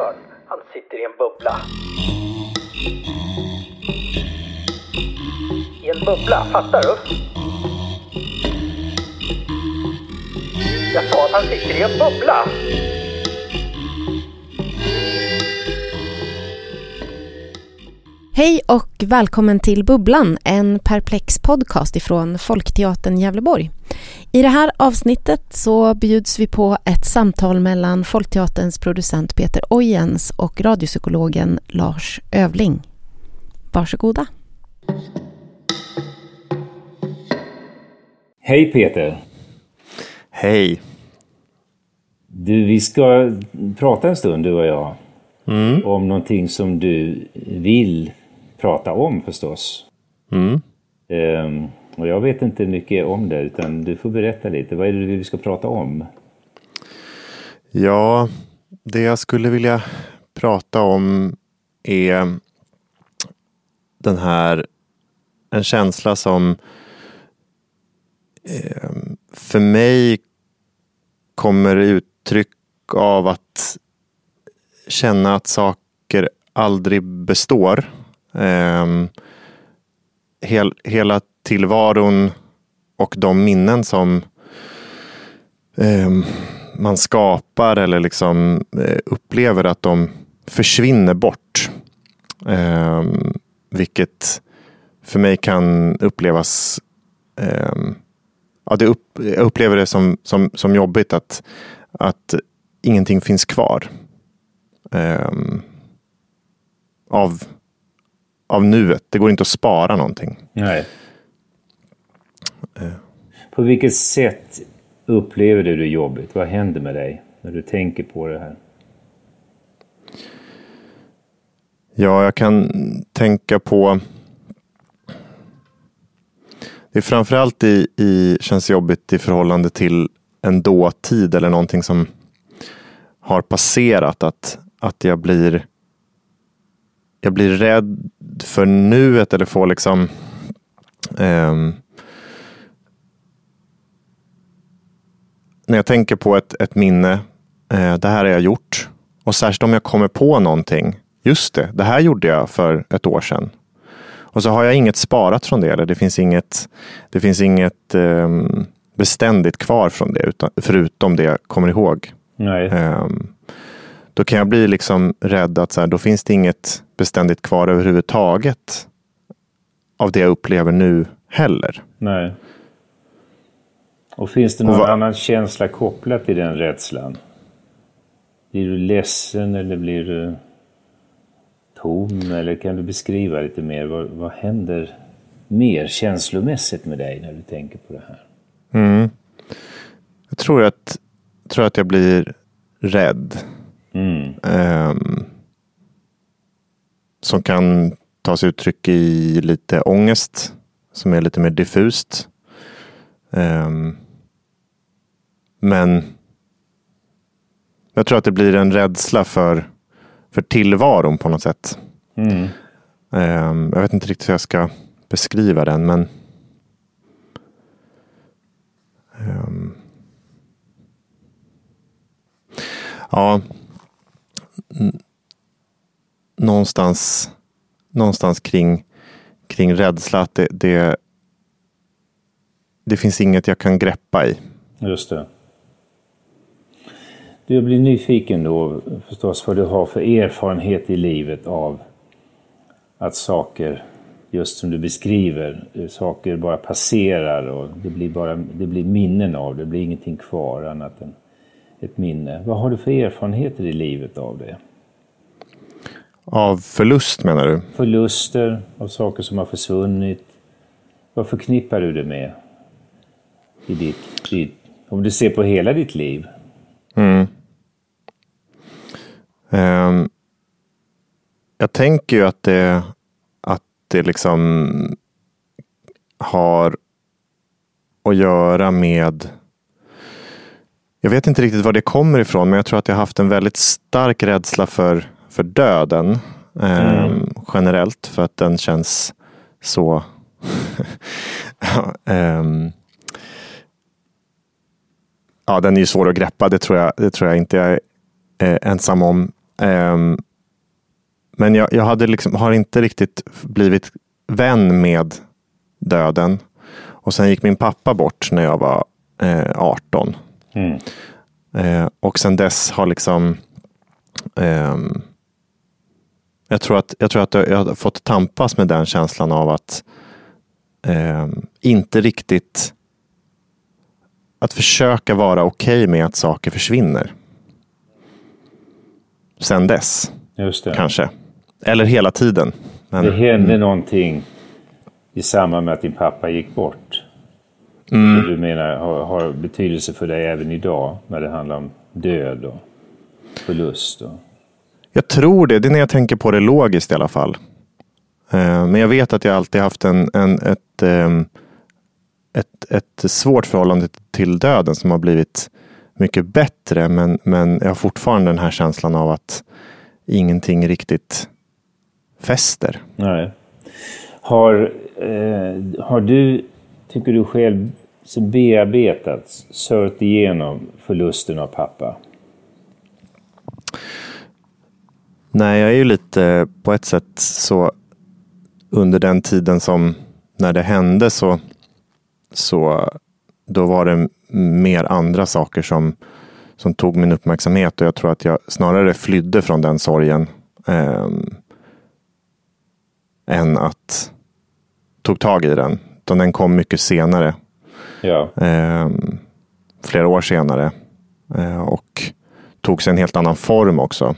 Björn, han sitter i en bubbla. I en bubbla, fattar du? Jag sa att han sitter i en bubbla. Hej och välkommen till Bubblan, en perplex podcast ifrån Folkteatern Gävleborg. I det här avsnittet så bjuds vi på ett samtal mellan Folkteaterns producent Peter Ojens och radiopsykologen Lars Övling. Varsågoda. Hej Peter! Hej! Du, vi ska prata en stund du och jag. Om någonting som du vill prata om förstås. Mm. Ehm, och jag vet inte mycket om det utan du får berätta lite. Vad är det vi ska prata om? Ja, det jag skulle vilja prata om är den här, en känsla som eh, för mig kommer uttryck av att känna att saker aldrig består. Eh, hel, hela tillvaron och de minnen som eh, man skapar eller liksom eh, upplever att de försvinner bort. Eh, vilket för mig kan upplevas eh, ja, det upp, jag upplever det som, som, som jobbigt att, att ingenting finns kvar. Eh, av, av nuet. Det går inte att spara någonting. Nej. På vilket sätt upplever du det jobbigt? Vad händer med dig när du tänker på det här? Ja, jag kan tänka på Det är framförallt i, i, känns jobbigt i förhållande till en dåtid eller någonting som har passerat. Att, att jag blir jag blir rädd för nuet eller får liksom ehm, när jag tänker på ett, ett minne, eh, det här har jag gjort. Och särskilt om jag kommer på någonting. Just det, det här gjorde jag för ett år sedan. Och så har jag inget sparat från det. Eller det finns inget, det finns inget ehm, beständigt kvar från det. Utan, förutom det jag kommer ihåg. Nej. Då kan jag bli liksom rädd att så här, då finns det inget beständigt kvar överhuvudtaget. Av det jag upplever nu heller. Nej. Och finns det någon vad- annan känsla kopplat till den rädslan? Blir du ledsen eller blir du tom? Eller kan du beskriva lite mer? Vad, vad händer mer känslomässigt med dig när du tänker på det här? Mm. Jag tror att, tror att jag blir rädd. Mm. ehm, som kan ta sig uttryck i lite ångest som är lite mer diffust. Ehm, men jag tror att det blir en rädsla för, för tillvaron på något sätt. Mm. Ehm, jag vet inte riktigt hur jag ska beskriva den, men ehm, ja, någonstans, någonstans kring, kring rädsla att det, det, det finns inget jag kan greppa i. Just det. Du, blir nyfiken då förstås vad du har för erfarenhet i livet av att saker, just som du beskriver, saker bara passerar och det blir bara det blir minnen av det. Det blir ingenting kvar annat än ett minne. Vad har du för erfarenheter i livet av det? Av förlust menar du? Förluster av saker som har försvunnit. Vad förknippar du det med? I ditt, ditt, om du ser på hela ditt liv. Ehm, jag tänker ju att det, att det liksom har att göra med jag vet inte riktigt var det kommer ifrån, men jag tror att jag har haft en väldigt stark rädsla för, för döden. ehm, Generellt, för att den känns så... ehm, ja, den är ju svår att greppa. Det tror jag, det tror jag inte jag är eh, ensam om. Ehm, men jag, jag hade liksom, har inte riktigt blivit vän med döden. Och sen gick min pappa bort när jag var eh, 18. Mm. Eh, och sen dess har liksom ehm, jag tror att jag, tror att jag har fått tampas med den känslan av att ehm, inte riktigt att försöka vara okej med att saker försvinner. Sen dess, Just det. kanske. Eller hela tiden. Men, Det hände någonting i samband med att din pappa gick bort. Mm. Du menar har, har betydelse för dig även idag när det handlar om död och förlust. Och... Jag tror det. Det är när jag tänker på det logiskt i alla fall. Eh, Men jag vet att jag alltid haft en, en, ett, ehm, ett, ett svårt förhållande till döden som har blivit mycket bättre. Men, men jag har fortfarande den här känslan av att ingenting riktigt fäster. Nej. Har, eh, har du, tycker du själv, så bearbetat, sört igenom förlusten av pappa? Nej, jag är ju lite på ett sätt så under den tiden som när det hände så, så då var det mer andra saker som, som tog min uppmärksamhet och jag tror att jag snarare flydde från den sorgen eh, än att tog tag i den. Utan den kom mycket senare, Ja. ehm, flera år senare eh, och tog sig en helt annan form också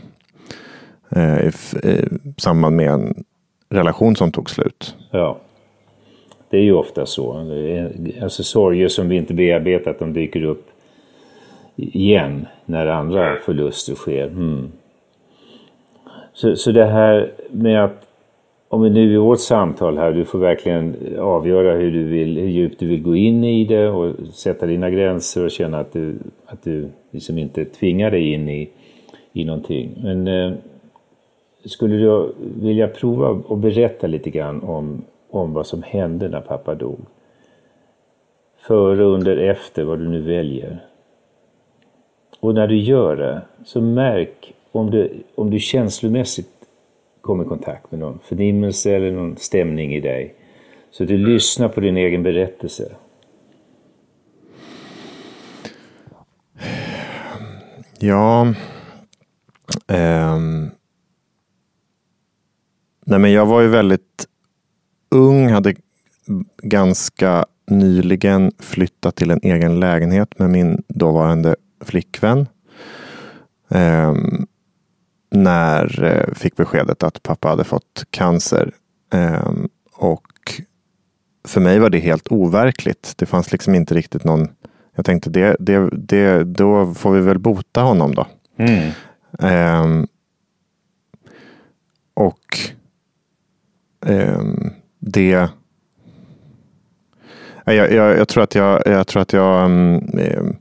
eh, i, i samband med en relation som tog slut. Ja. Det är ju ofta så. Alltså sorger som vi inte bearbetat, de dyker upp igen när andra förluster sker. Mm. Så, så det här med att, om vi nu i vårt samtal här, du får verkligen avgöra hur, du vill, hur djupt du vill gå in i det och sätta dina gränser och känna att du, att du liksom inte tvingar dig in i, i någonting. Men eh, skulle du vilja prova och berätta lite grann om, om vad som hände när pappa dog? Före, under, efter, vad du nu väljer. Och när du gör det, så märk om du, om du känslomässigt kommer i kontakt med någon förnimmelse eller någon stämning i dig. Så du lyssnar på din egen berättelse. Ja. Um. nej men jag var ju väldigt ung, hade ganska nyligen flyttat till en egen lägenhet med min dåvarande flickvän. Um, när eh, fick beskedet att pappa hade fått cancer. Ehm, och för mig var det helt overkligt. Det fanns liksom inte riktigt någon jag tänkte det, det, det, då får vi väl bota honom då. Mm. Ehm, och ehm, det... Jag, jag, jag tror att jag, jag, tror att jag um,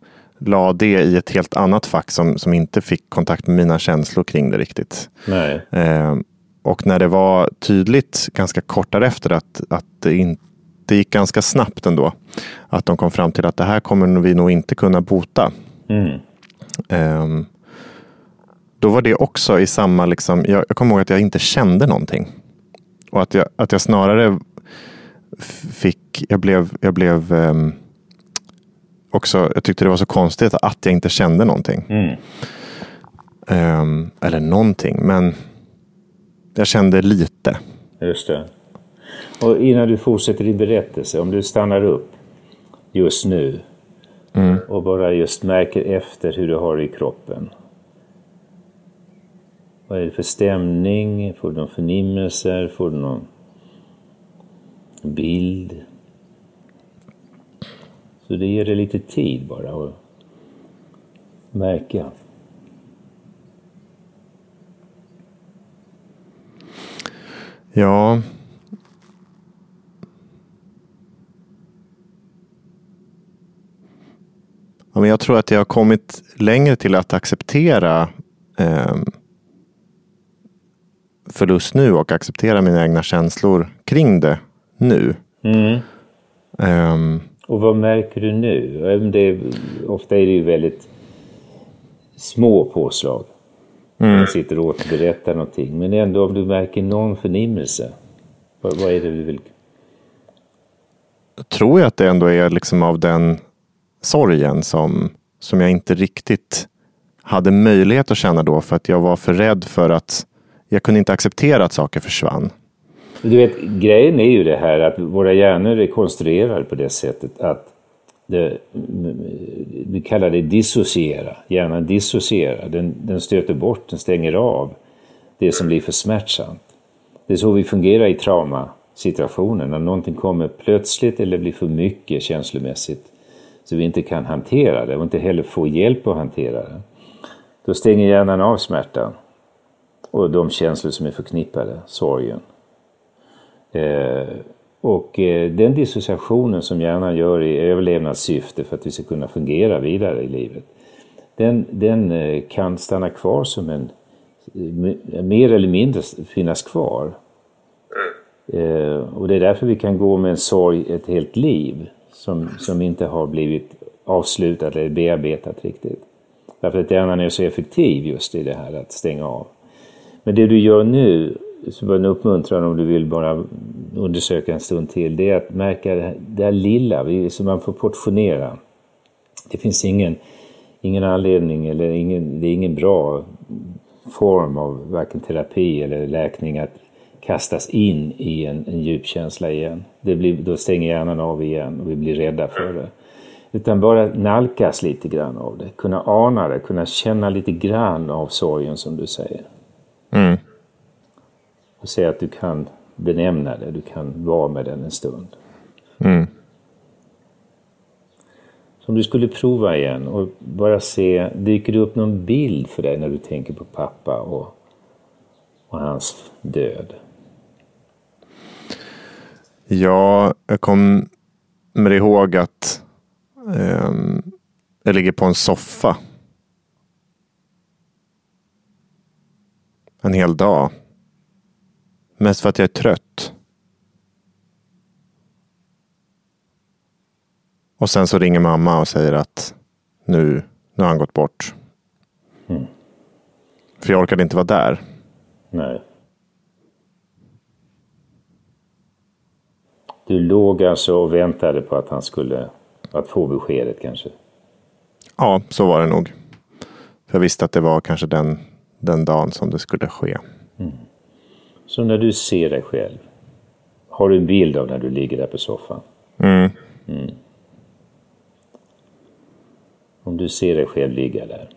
la det i ett helt annat fack som, som inte fick kontakt med mina känslor kring det riktigt. Nej. Ehm, och när det var tydligt ganska kort därefter att, att det inte det gick ganska snabbt ändå. Att de kom fram till att det här kommer vi nog inte kunna bota. Mm. Ehm, då var det också i samma, liksom, jag, jag kommer ihåg att jag inte kände någonting. Och att jag, att jag snarare fick, jag blev, jag blev ehm, också, jag tyckte det var så konstigt att jag inte kände någonting. Mm. Ehm, eller någonting, men jag kände lite. Just det. Och innan du fortsätter din berättelse, om du stannar upp just nu och bara just märker efter hur du har det i kroppen. Vad är det för stämning? Får du någon förnimmelser? Får du någon bild? Så det ger dig lite tid bara att märka. Ja. ja men jag tror att jag har kommit längre till att acceptera eh, förlust nu och acceptera mina egna känslor kring det nu. Mm. Ehm, Och vad märker du nu? Det, ofta är det ju väldigt små påslag. Mm. Han sitter och återberättar någonting. Men ändå om du märker någon förnimmelse. Vad, vad är det du vill? Jag tror att det ändå är liksom av den sorgen som, som jag inte riktigt hade möjlighet att känna då för att jag var för rädd för att jag kunde inte acceptera att saker försvann. Du vet, grejen är ju det här att våra hjärnor är konstruerade på det sättet att det, vi kallar det dissociera. Hjärnan dissocierar. Den, den stöter bort, den stänger av det som blir för smärtsamt. Det är så vi fungerar i traumasituationer. När någonting kommer plötsligt eller blir för mycket känslomässigt så vi inte kan hantera det och inte heller får hjälp att hantera det. Då stänger hjärnan av smärtan och de känslor som är förknippade, sorgen. Eh, och eh, den dissociationen som hjärnan gör i överlevnadssyfte för att vi ska kunna fungera vidare i livet, den, den eh, kan stanna kvar som en, mer eller mindre finnas kvar. Och det är därför vi kan gå med en sorg ett helt liv som, som inte har blivit avslutat eller bearbetat riktigt. Därför att hjärnan är så effektiv just i det här att stänga av. Men det du gör nu, som en uppmuntran om du vill bara undersöka en stund till, det är att märka det där det här lilla, som man får portionera. Det finns ingen, ingen anledning, eller ingen, det är ingen bra form av varken terapi eller läkning att kastas in i en, en djup känsla igen. Det blir, då stänger hjärnan av igen och vi blir rädda för det. Utan bara nalkas lite grann av det, kunna ana det, kunna känna lite grann av sorgen som du säger. Mm. Och se att du kan benämna det, du kan vara med den en stund. Mm. Som du skulle prova igen och bara se, dyker det upp någon bild för dig när du tänker på pappa och, och hans död? Ja, jag kommer ihåg att um, jag ligger på en soffa en hel dag. Mest för att jag är trött. Och sen så ringer mamma och säger att nu, nu har han gått bort. Mm. För jag orkade inte vara där. Nej. Du låg alltså och väntade på att han skulle att få beskedet kanske? Ja, så var det nog. För jag visste att det var kanske den, den dagen som det skulle ske. Mm. Så när du ser dig själv, har du en bild av när du ligger där på soffan? Mm. Mm. Om du ser dig själv ligga där.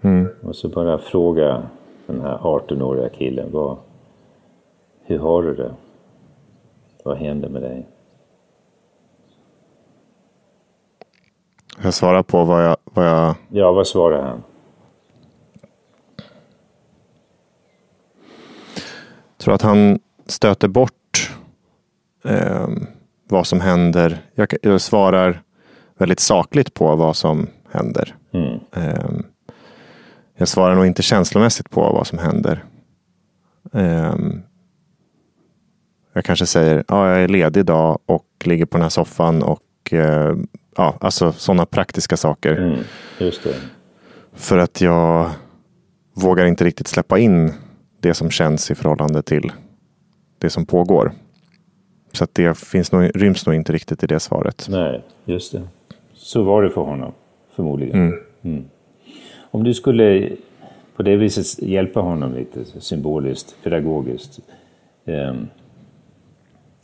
Mm. Och så bara fråga den här 18-åriga killen, vad, hur har du det? Vad hände med dig? Jag svarar på vad jag... Vad jag... Ja, vad svarar han? Tror att han stöter bort eh, vad som händer. Jag, jag, svarar väldigt sakligt på vad som händer. Mm. Eh, jag svarar nog inte känslomässigt på vad som händer. Eh, jag kanske säger, ja, jag är ledig idag och ligger på den här soffan och eh, ja, alltså sådana praktiska saker. Mm. För att jag vågar inte riktigt släppa in det som känns i förhållande till det som pågår. Så att det finns nog, ryms nog inte riktigt i det svaret. Nej, just det. Så var det för honom, förmodligen. Mm. Mm. Om du skulle på det viset hjälpa honom lite symboliskt, pedagogiskt. Eh,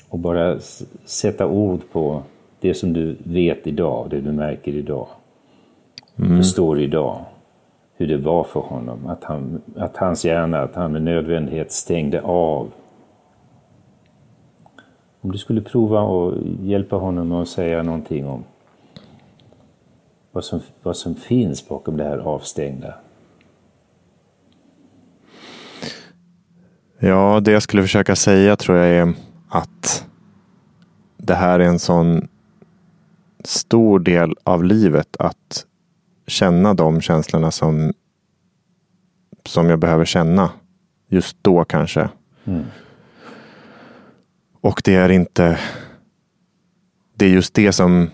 och bara sätta ord på det som du vet idag, det du märker idag. Mm. Förstår idag hur det var för honom. Att, han, att hans hjärna, att han med nödvändighet stängde av. Om du skulle prova att hjälpa honom att säga någonting om vad som, vad som finns bakom det här avstängda. Ja, det jag skulle försöka säga tror jag är att det här är en sån stor del av livet att känna de känslorna som, som jag behöver känna just då kanske. Mm. Och det är inte... Det är just det som...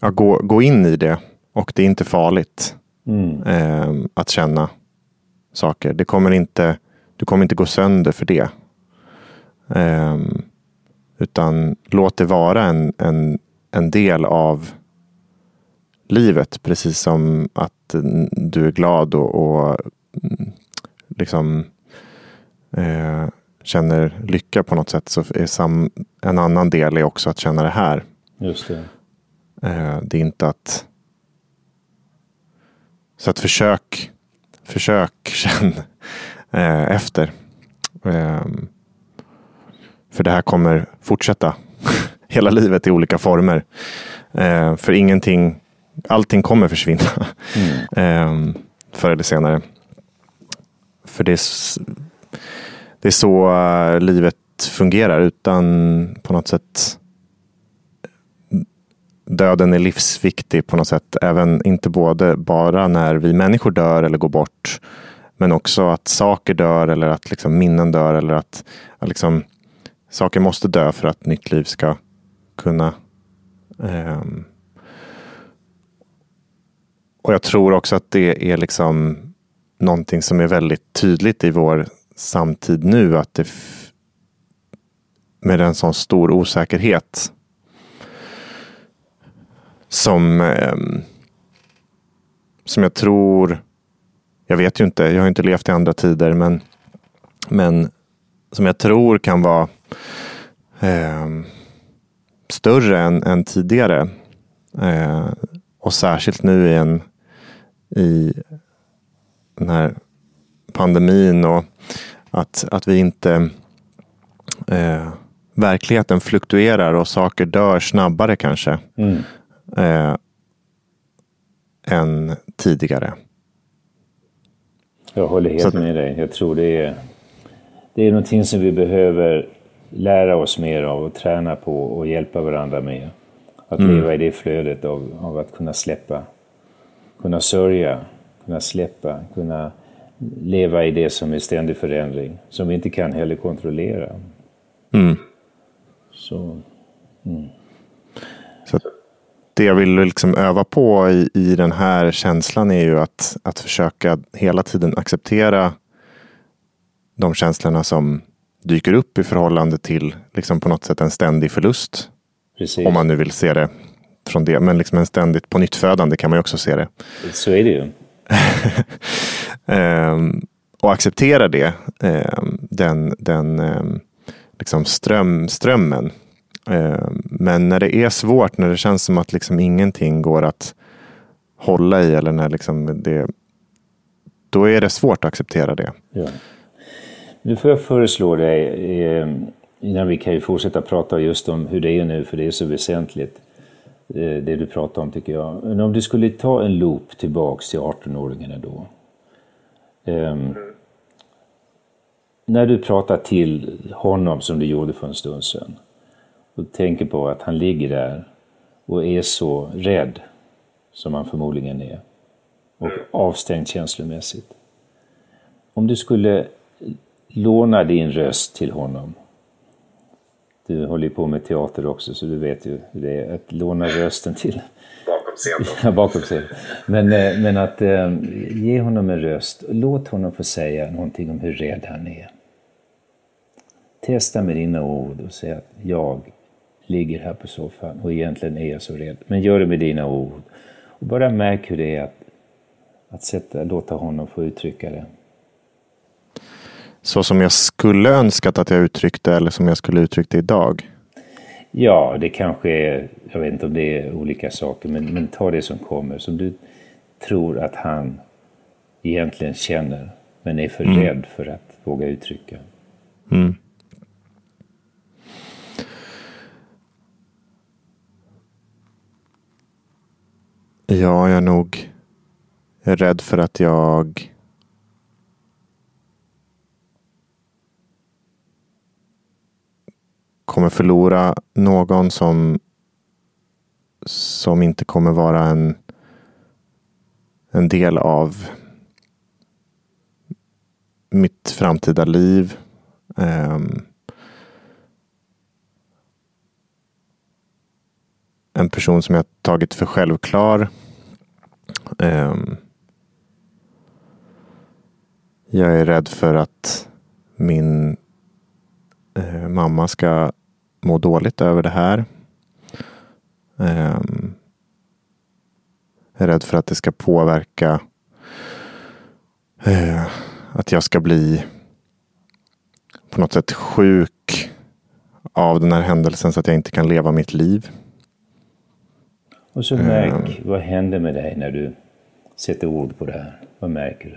ja, gå, gå in i det och det är inte farligt Mm. eh, att känna saker. Det kommer inte, du kommer inte gå sönder för det. Eh, utan låt det vara en, en, en del av livet. Precis som att du är glad och, och mm, liksom eh, känner lycka på något sätt. Så är sam, en annan del är också att känna det här. Just det. Eh, det är inte att... Så att försök, försök känn eh, efter. Eh, för det här kommer fortsätta hela livet i olika former. Eh, för ingenting, allting kommer försvinna Mm. eh, förr eller senare. För det är, det är så eh, livet fungerar utan på något sätt döden är livsviktig på något sätt. Även inte både bara när vi människor dör eller går bort. Men också att saker dör eller att liksom minnen dör. Eller att, att liksom, saker måste dö för att nytt liv ska kunna ehm. Och jag tror också att det är liksom någonting som är väldigt tydligt i vår samtid nu. Att det med en sån stor osäkerhet som, eh, som jag tror, jag vet ju inte, jag har inte levt i andra tider, men, men som jag tror kan vara eh, större än, än tidigare. Eh, och särskilt nu i, en, i den här pandemin och att, att vi inte eh, verkligheten fluktuerar och saker dör snabbare kanske Mm. eh, än tidigare. Jag håller helt Så- med dig. Jag tror det är, det är någonting som vi behöver lära oss mer av och träna på och hjälpa varandra med. Att leva i det flödet av, av att kunna släppa. Kunna sörja, kunna släppa, kunna leva i det som är ständig förändring. Som vi inte kan heller kontrollera. Mm. Så, Så att det jag vill liksom öva på i, i den här känslan är ju att, att försöka hela tiden acceptera de känslorna som dyker upp i förhållande till liksom på något sätt en ständig förlust. precis. Om man nu vill se det från det. Men liksom en ständigt på nytt födande kan man ju också se det. Så är det ju. Ehm, och acceptera det. ehm, den den ehm, liksom ström, strömmen. Men när det är svårt, när det känns som att liksom ingenting går att hålla i eller när liksom det, då är det svårt att acceptera det. Ja. Nu får jag föreslå dig, innan vi kan ju fortsätta prata just om hur det är nu, för det är så väsentligt, det du pratar om tycker jag. Men om du skulle ta en loop tillbaks till 18-åringen då. Ehm, när du pratar till honom som du gjorde för en stund sedan och tänker på att han ligger där och är så rädd som han förmodligen är och avstängd känslomässigt. Om du skulle låna din röst till honom. Du håller ju på med teater också så du vet ju hur det är att låna rösten till Bakom scenen. Ja, bakom sig. Men, eh, men att eh, ge honom en röst. Låt honom få säga någonting om hur rädd han är. Testa med dina ord och säg att jag ligger här på soffan och egentligen är jag så rädd. Men gör det med dina ord. Och bara märk hur det är att, att sätta, låta honom få uttrycka det. Så som jag skulle önskat att jag uttryckte eller som jag skulle uttryckt det idag. Ja, det kanske är, jag vet inte om det är olika saker, men, men ta det som kommer, som du tror att han egentligen känner, men är för rädd för att våga uttrycka. Mm. Ja, jag är nog rädd för att jag kommer förlora någon som som inte kommer vara en en del av mitt framtida liv. Um, en person som jag tagit för självklar. Um, jag är rädd för att min eh, mamma ska må dåligt över det här. Um, är rädd för att det ska påverka uh, att jag ska bli på något sätt sjuk av den här händelsen så att jag inte kan leva mitt liv. Och så märk, vad händer med dig när du sätter ord på det här? Vad märker du?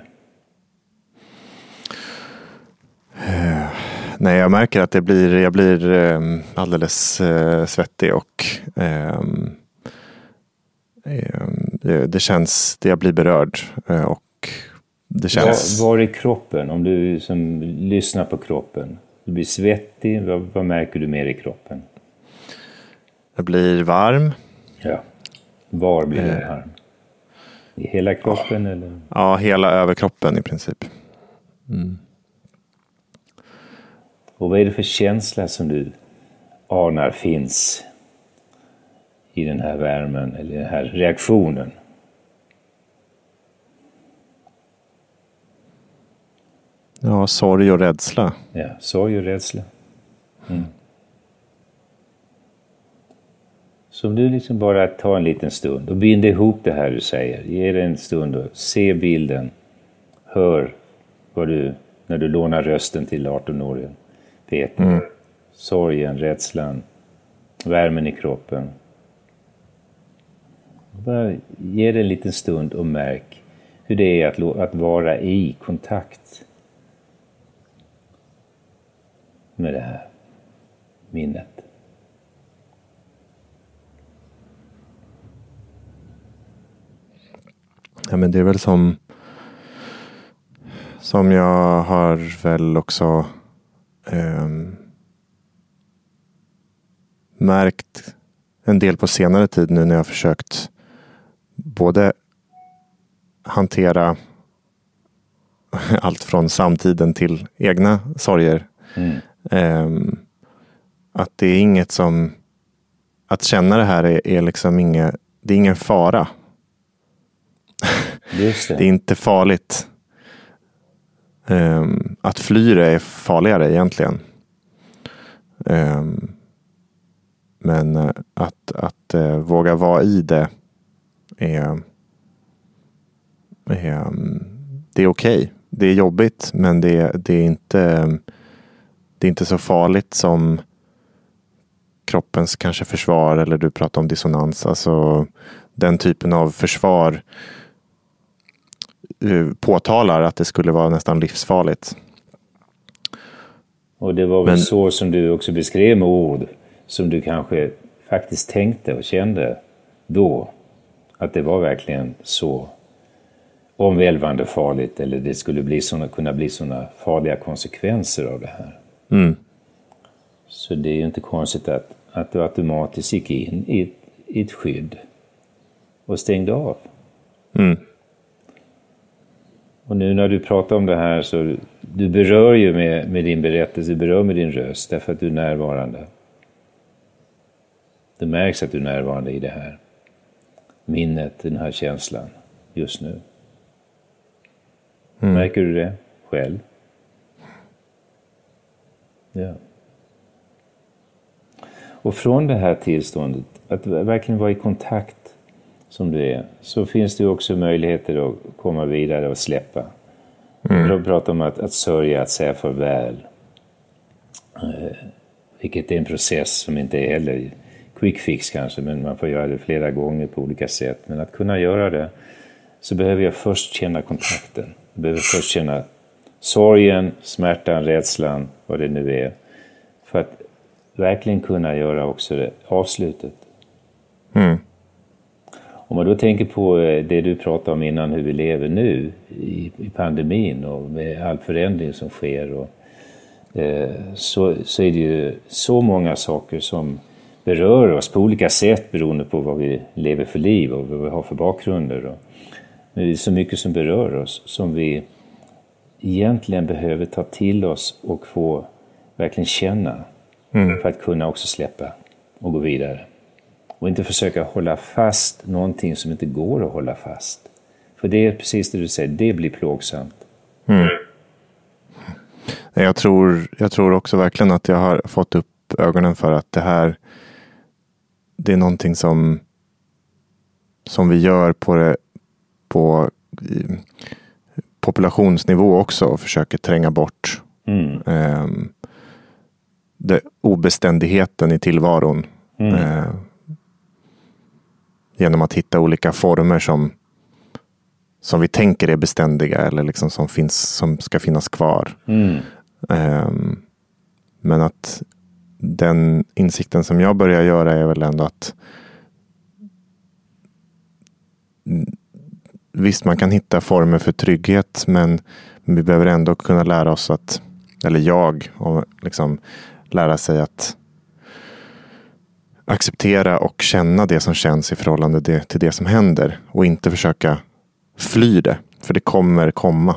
Uh, nej, jag märker att det blir, jag blir um, alldeles uh, svettig och um, det, känns, det jag blir berörd uh, och det känns... Var, var, i kroppen, om du som lyssnar på kroppen, du blir svettig, vad, vad märker du mer i kroppen? Jag blir varm. Ja. Var blir du varm? I hela kroppen ja. eller? Ja, hela överkroppen i princip. Mm. Och vad är det för känsla som du anar finns i den här värmen eller den här reaktionen? Ja, sorg och rädsla. Ja, sorg och rädsla. Mm. Så om du liksom bara tar en liten stund och binder ihop det här du säger. Ge det en stund och se bilden. Hör vad du, när du lånar rösten till 18-åringen Peter. Mm. Sorgen, rädslan, värmen i kroppen. Bara ge det en liten stund och märk hur det är att, att vara i kontakt med det här minnet. Ja, men det är väl som som jag har väl också eh, märkt en del på senare tid nu när jag försökt både hantera allt från samtiden till egna sorger. Mm. Um, att det är inget som... Att känna det här är, är liksom inget, det är ingen fara. Det. det. är inte farligt. Um, att fly det är farligare egentligen. Um, men eh, att, att uh, våga vara i det är, är, um, det är okej. Okay. Det är jobbigt men det, det är inte det är inte så farligt som kroppens kanske försvar eller du pratar om dissonans. Alltså den typen av försvar påtalar att det skulle vara nästan livsfarligt. Och det var väl Men, så som du också beskrev med ord som du kanske faktiskt tänkte och kände då. Att det var verkligen så omvälvande farligt eller det skulle bli såna, kunna bli sådana farliga konsekvenser av det här. Mm. Så det är ju inte konstigt att, att du automatiskt gick in i i ett skydd och stängde av. Mm. Och nu när du pratar om det här så du berör ju med, med din berättelse, du berör med din röst därför att du är närvarande. Det märks att du är närvarande i det här minnet, den här känslan just nu. Mm. Märker du det själv? Ja. Och från det här tillståndet, att verkligen vara i kontakt som du är, så finns det också möjligheter att komma vidare och släppa. Mm. Du pratar om att, att sörja, att säga farväl. Eh, vilket är en process som inte är heller quick fix kanske, men man får göra det flera gånger på olika sätt. Men att kunna göra det så behöver jag först känna kontakten. Jag behöver först känna sorgen, smärtan, rädslan, vad det nu är. För att verkligen kunna göra också det avslutet. Mm. Om man då tänker på eh, det du pratade om innan, hur vi lever nu i, i pandemin och med all förändring som sker. Och, eh, så, så är det ju så många saker som berör oss på olika sätt beroende på vad vi lever för liv och vad vi har för bakgrunder. Och, men det är så mycket som berör oss som vi egentligen behöver ta till oss och få verkligen känna mm. för att kunna också släppa och gå vidare. Och inte försöka hålla fast någonting som inte går att hålla fast. För det är precis det du säger, det blir plågsamt. Mm. Jag, tror, jag tror också verkligen att jag har fått upp ögonen för att det här det är någonting som, som vi gör på, det, på populationsnivå också och försöker tränga bort. Mm. Eh, det, obeständigheten i tillvaron. Mm. Eh, genom att hitta olika former som, som vi tänker är beständiga eller liksom som, finns, som ska finnas kvar. Mm. Eh, men att den insikten som jag börjar göra är väl ändå att visst, man kan hitta former för trygghet, men vi behöver ändå kunna lära oss att, eller jag, och liksom lära sig att acceptera och känna det som känns i förhållande till det som händer och inte försöka fly det, för det kommer komma.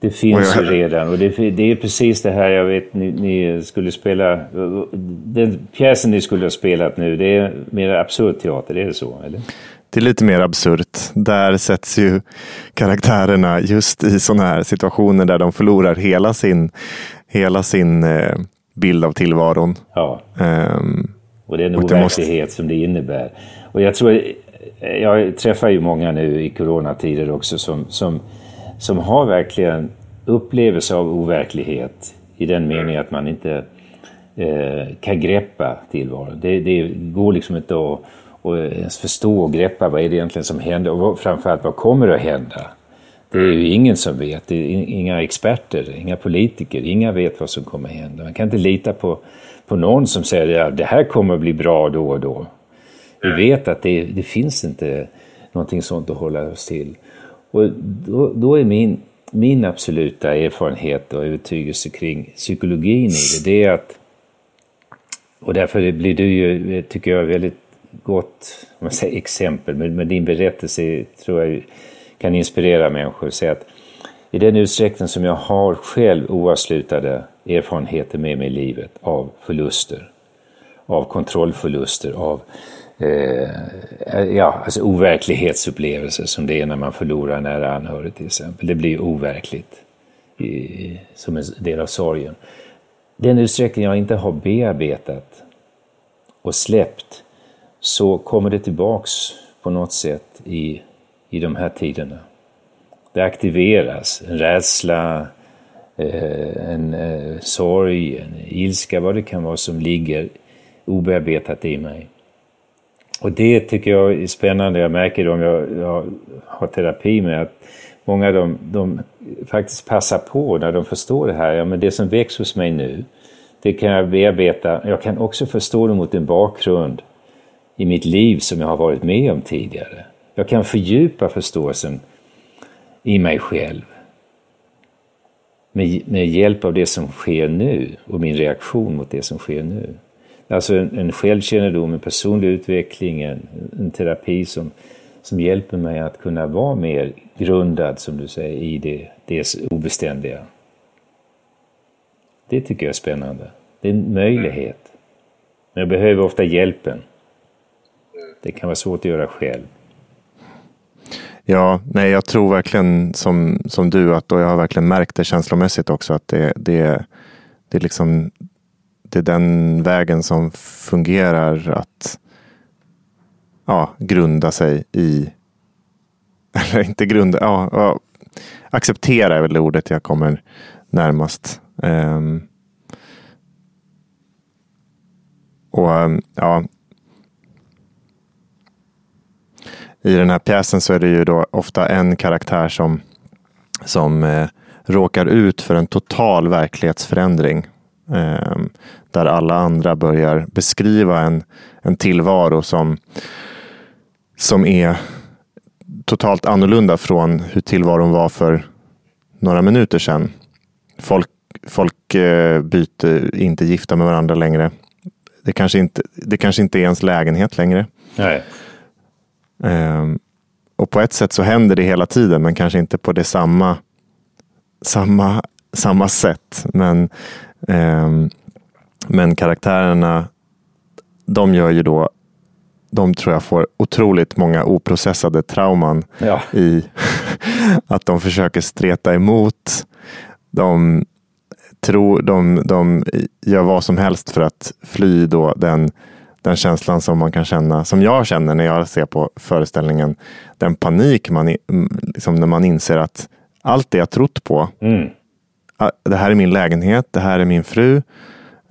Det finns jag... ju redan och det, det, är precis det här jag vet ni, ni, skulle spela. Den pjäsen ni skulle ha spelat nu, det är mer absurd teater, är det så? Eller? Det är lite mer absurt. Där sätts ju karaktärerna just i sådana här situationer där de förlorar hela sin, hela sin eh, bild av tillvaron. Ja. Um, och det är en overklighet måste... som det innebär. Och jag tror, jag träffar ju många nu i coronatider också som, som, som har verkligen upplevelse av overklighet i den meningen att man inte eh, kan greppa tillvaron. Det, det går liksom inte att och ens förstå och greppa vad är det egentligen som händer och framförallt vad kommer att hända. Det är ju ingen som vet, det är inga experter, inga politiker, inga vet vad som kommer att hända. Man kan inte lita på, på någon som säger att ja, det här kommer att bli bra då och då. Vi vet att det, det finns inte någonting sånt att hålla oss till. Och då, då är min, min absoluta erfarenhet och övertygelse kring psykologin i det, det är att och därför blir du ju, tycker jag, väldigt gott man säger, exempel, men med din berättelse tror jag kan inspirera människor. säga att I den utsträckning som jag har själv oavslutade erfarenheter med mig i livet av förluster, av kontrollförluster, av eh, ja, alltså overklighetsupplevelser som det är när man förlorar nära anhörig till exempel. Det blir overkligt i, som en del av sorgen. Den utsträckning jag inte har bearbetat och släppt så kommer det tillbaks på något sätt i, i de här tiderna. Det aktiveras, en rädsla, Eh, en eh, sorg, en ilska, vad det kan vara som ligger obearbetat i mig. Och det tycker jag är spännande. Jag märker det om jag, jag har terapi med att många de, de faktiskt passar på när de förstår det här. Ja, men det som väcks hos mig nu, det kan jag bearbeta. Jag kan också förstå det mot en bakgrund i mitt liv som jag har varit med om tidigare. Jag kan fördjupa förståelsen i mig själv med, med hjälp av det som sker nu och min reaktion mot det som sker nu. Alltså en, en självkännedom, en personlig utveckling, en, en terapi som, som hjälper mig att kunna vara mer grundad, som du säger, i det, det obeständiga. Det tycker jag är spännande. Det är en möjlighet. Men jag behöver ofta hjälpen. Det kan vara svårt att göra själv. Ja, nej, jag tror verkligen som, som du att, och jag har verkligen märkt det känslomässigt också, att det, det, det, är liksom, det är den vägen som fungerar att ja, grunda sig i, eller inte grunda, ja, ja acceptera är väl det ordet jag kommer närmast. Um, och ehm, ja, i den här pjäsen så är det ju då ofta en karaktär som, som eh, råkar ut för en total verklighetsförändring. Eh, där alla andra börjar beskriva en, en tillvaro som, som är totalt annorlunda från hur tillvaron var för några minuter sedan. Folk, folk eh, byter inte gifta med varandra längre. Det kanske inte, det kanske inte är ens lägenhet längre. Nej. Um, och på ett sätt så händer det hela tiden, men kanske inte på det samma, samma, samma sätt. Men, um, men karaktärerna, de gör ju då de tror jag får otroligt många oprocessade trauman Ja. i att de försöker streta emot. De, tror, de, de gör vad som helst för att fly då den, den känslan som man kan känna, som jag känner när jag ser på föreställningen. Den panik man, liksom när man inser att allt det jag trott på, Mm. det här är min lägenhet, det här är min fru,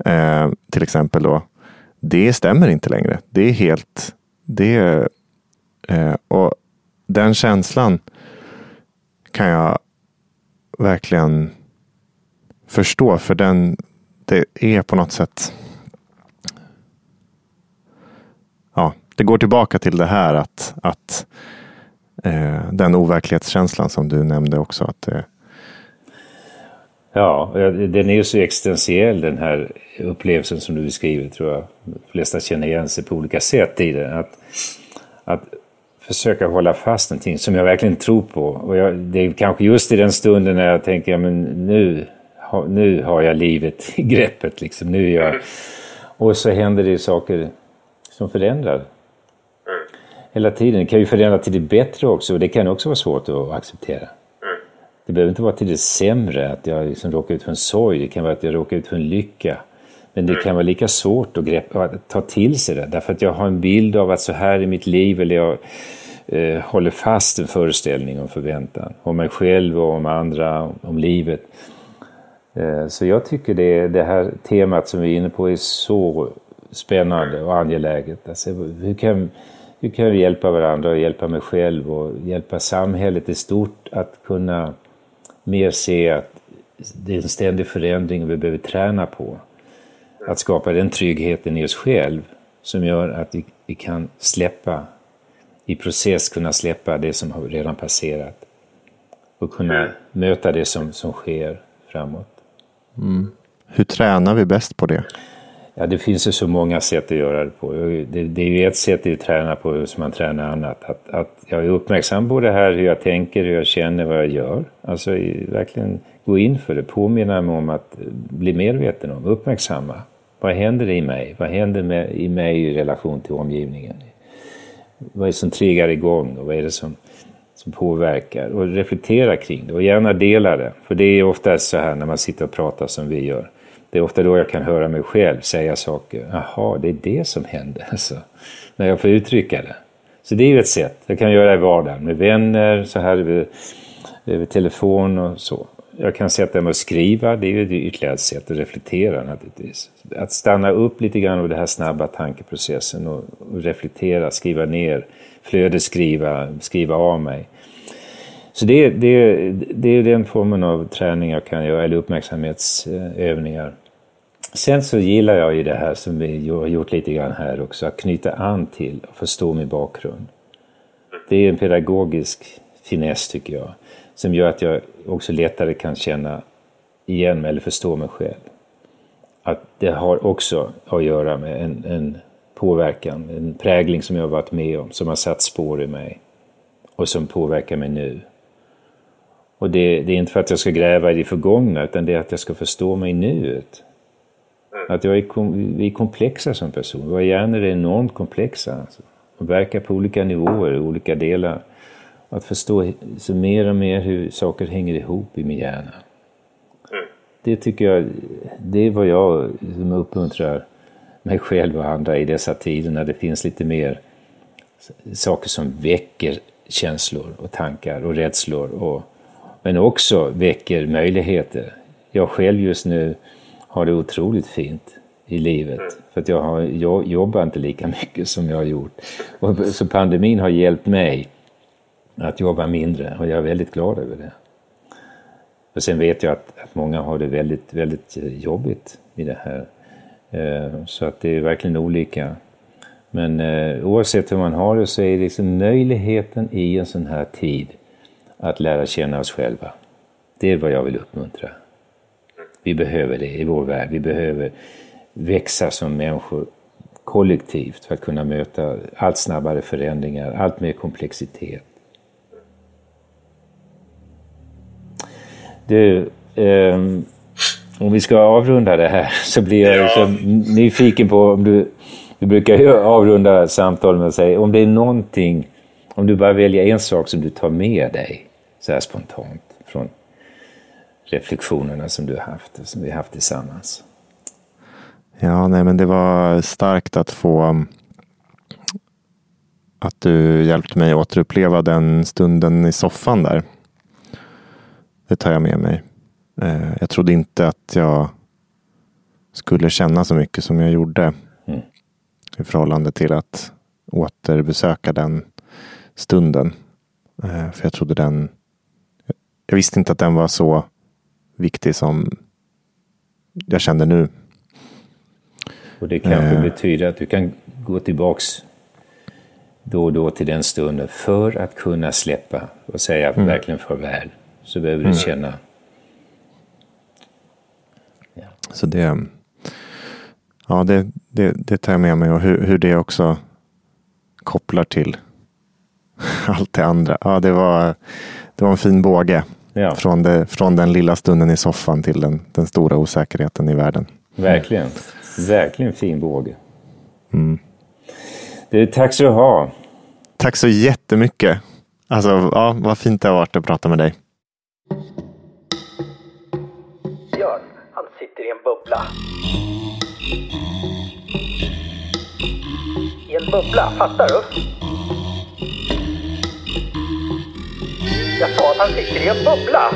eh, till exempel då. Det stämmer inte längre. Det är helt, det är, eh, och den känslan kan jag verkligen förstå, för den, det är på något sätt, ja, det går tillbaka till det här att, att eh, den overklighetskänslan som du nämnde också, att det, Ja, den är ju så existentiell den här upplevelsen som du beskriver tror jag. De flesta känner igen sig på olika sätt i det. Att, att försöka hålla fast någonting som jag verkligen tror på. Och jag, det är kanske just i den stunden när jag tänker, ja, men nu, nu har jag livet i greppet. Liksom. Nu är jag... Och så händer det saker som förändrar. Hela tiden. Det kan ju förändra till det bättre också och det kan också vara svårt att acceptera. Det behöver inte vara till det sämre, att jag liksom råkar ut för en sorg. Det kan vara att jag råkar ut för en lycka. Men det kan vara lika svårt att, greppa, att ta till sig det. Därför att jag har en bild av att så här är mitt liv. Eller jag eh, håller fast en föreställning och förväntan. Om mig själv och om andra, om livet. Eh, så jag tycker det, det här temat som vi är inne på är så spännande och angeläget. Alltså, hur, kan, hur kan vi hjälpa varandra och hjälpa mig själv och hjälpa samhället i stort att kunna mer se att det är en ständig förändring och vi behöver träna på. Att skapa den tryggheten i oss själv som gör att vi, vi kan släppa, i process kunna släppa det som har redan passerat och kunna möta det som, som sker framåt. hur tränar vi bäst på det? Ja, det finns ju så många sätt att göra det på. Det, det är ju ett sätt att träna på som man tränar annat. Att, att jag är uppmärksam på det här, hur jag tänker, hur jag känner, vad jag gör. Alltså verkligen gå in för det, påminna mig om att eh, bli medveten om, uppmärksamma. Vad händer i mig? Vad händer med, i mig i relation till omgivningen? Vad är det som triggar igång och vad är det som, som påverkar? Och reflektera kring det och gärna dela det. För det är ofta så här när man sitter och pratar som vi gör. Det är ofta då jag kan höra mig själv säga saker. Jaha, det är det som händer. Alltså, när jag får uttrycka det. Så det är ju ett sätt. Jag kan göra det i vardagen med vänner, så här över, över telefon och så. Jag kan sätta mig och skriva, det är ju ytterligare ett sätt att reflektera naturligtvis. Att stanna upp lite grann av den här snabba tankeprocessen och, och reflektera, skriva ner, flödesskriva, skriva av mig. Så det, det, det är den formen av träning jag kan göra, eller uppmärksamhetsövningar. Sen så gillar jag ju det här som vi har gjort lite grann här också, att knyta an till och förstå min bakgrund. Det är en pedagogisk finess tycker jag, som gör att jag också lättare kan känna igen mig eller förstå mig själv. Att det har också att göra med en, en påverkan, en prägling som jag har varit med om, som har satt spår i mig och som påverkar mig nu. Och det, det är inte för att jag ska gräva i det förgångna, utan det är att jag ska förstå mig i nuet. Att jag är, kom, vi är komplexa som person. Våra hjärnor är enormt komplexa. Alltså. Och verkar på olika nivåer, olika delar. Att förstå så mer och mer hur saker hänger ihop i min hjärna. Det tycker jag, det är vad jag som uppmuntrar mig själv och andra i dessa tider när det finns lite mer saker som väcker känslor och tankar och rädslor. Och, men också väcker möjligheter. Jag själv just nu har det otroligt fint i livet. För att jag, har, jag jobbar inte lika mycket som jag har gjort. Och, så pandemin har hjälpt mig att jobba mindre och jag är väldigt glad över det. Och sen vet jag att, att många har det väldigt, väldigt jobbigt i det här. Eh, så att det är verkligen olika. Men eh, oavsett hur man har det så är det liksom möjligheten i en sån här tid att lära känna oss själva. Det är vad jag vill uppmuntra. Vi behöver det i vår värld. Vi behöver växa som människor kollektivt för att kunna möta allt snabbare förändringar, allt mer komplexitet. Du, um, om vi ska avrunda det här så blir jag liksom nyfiken på om du Vi brukar ju avrunda samtal med att säga om det är någonting, om du bara väljer en sak som du tar med dig så här spontant från reflektionerna som du har haft, som vi har haft tillsammans. Ja, nej, men det var starkt att få att du hjälpte mig återuppleva den stunden i soffan där. Det tar jag med mig. Eh, jag trodde inte att jag skulle känna så mycket som jag gjorde mm. i förhållande till att återbesöka den stunden. Eh, för jag trodde den, jag visste inte att den var så viktig som jag kände nu. Och det kanske eh. betyder att du kan gå tillbaks då och då till den stunden för att kunna släppa och säga mm. verkligen farväl. Så behöver du mm. känna. Ja. Så det, ja, det, det, det tar jag med mig och hur, hur det också kopplar till allt det andra. Ja, det var, det var en fin båge. Ja. Från, det, från den lilla stunden i soffan till den, den stora osäkerheten i världen. Verkligen. Verkligen fin båge. Mm. Du, tack så du ha. Tack så jättemycket. Alltså, ja, vad fint det har varit att prata med dig. Björn, han sitter i en bubbla. I en bubbla, fattar du? Jag sa att han sitter i en bubbla.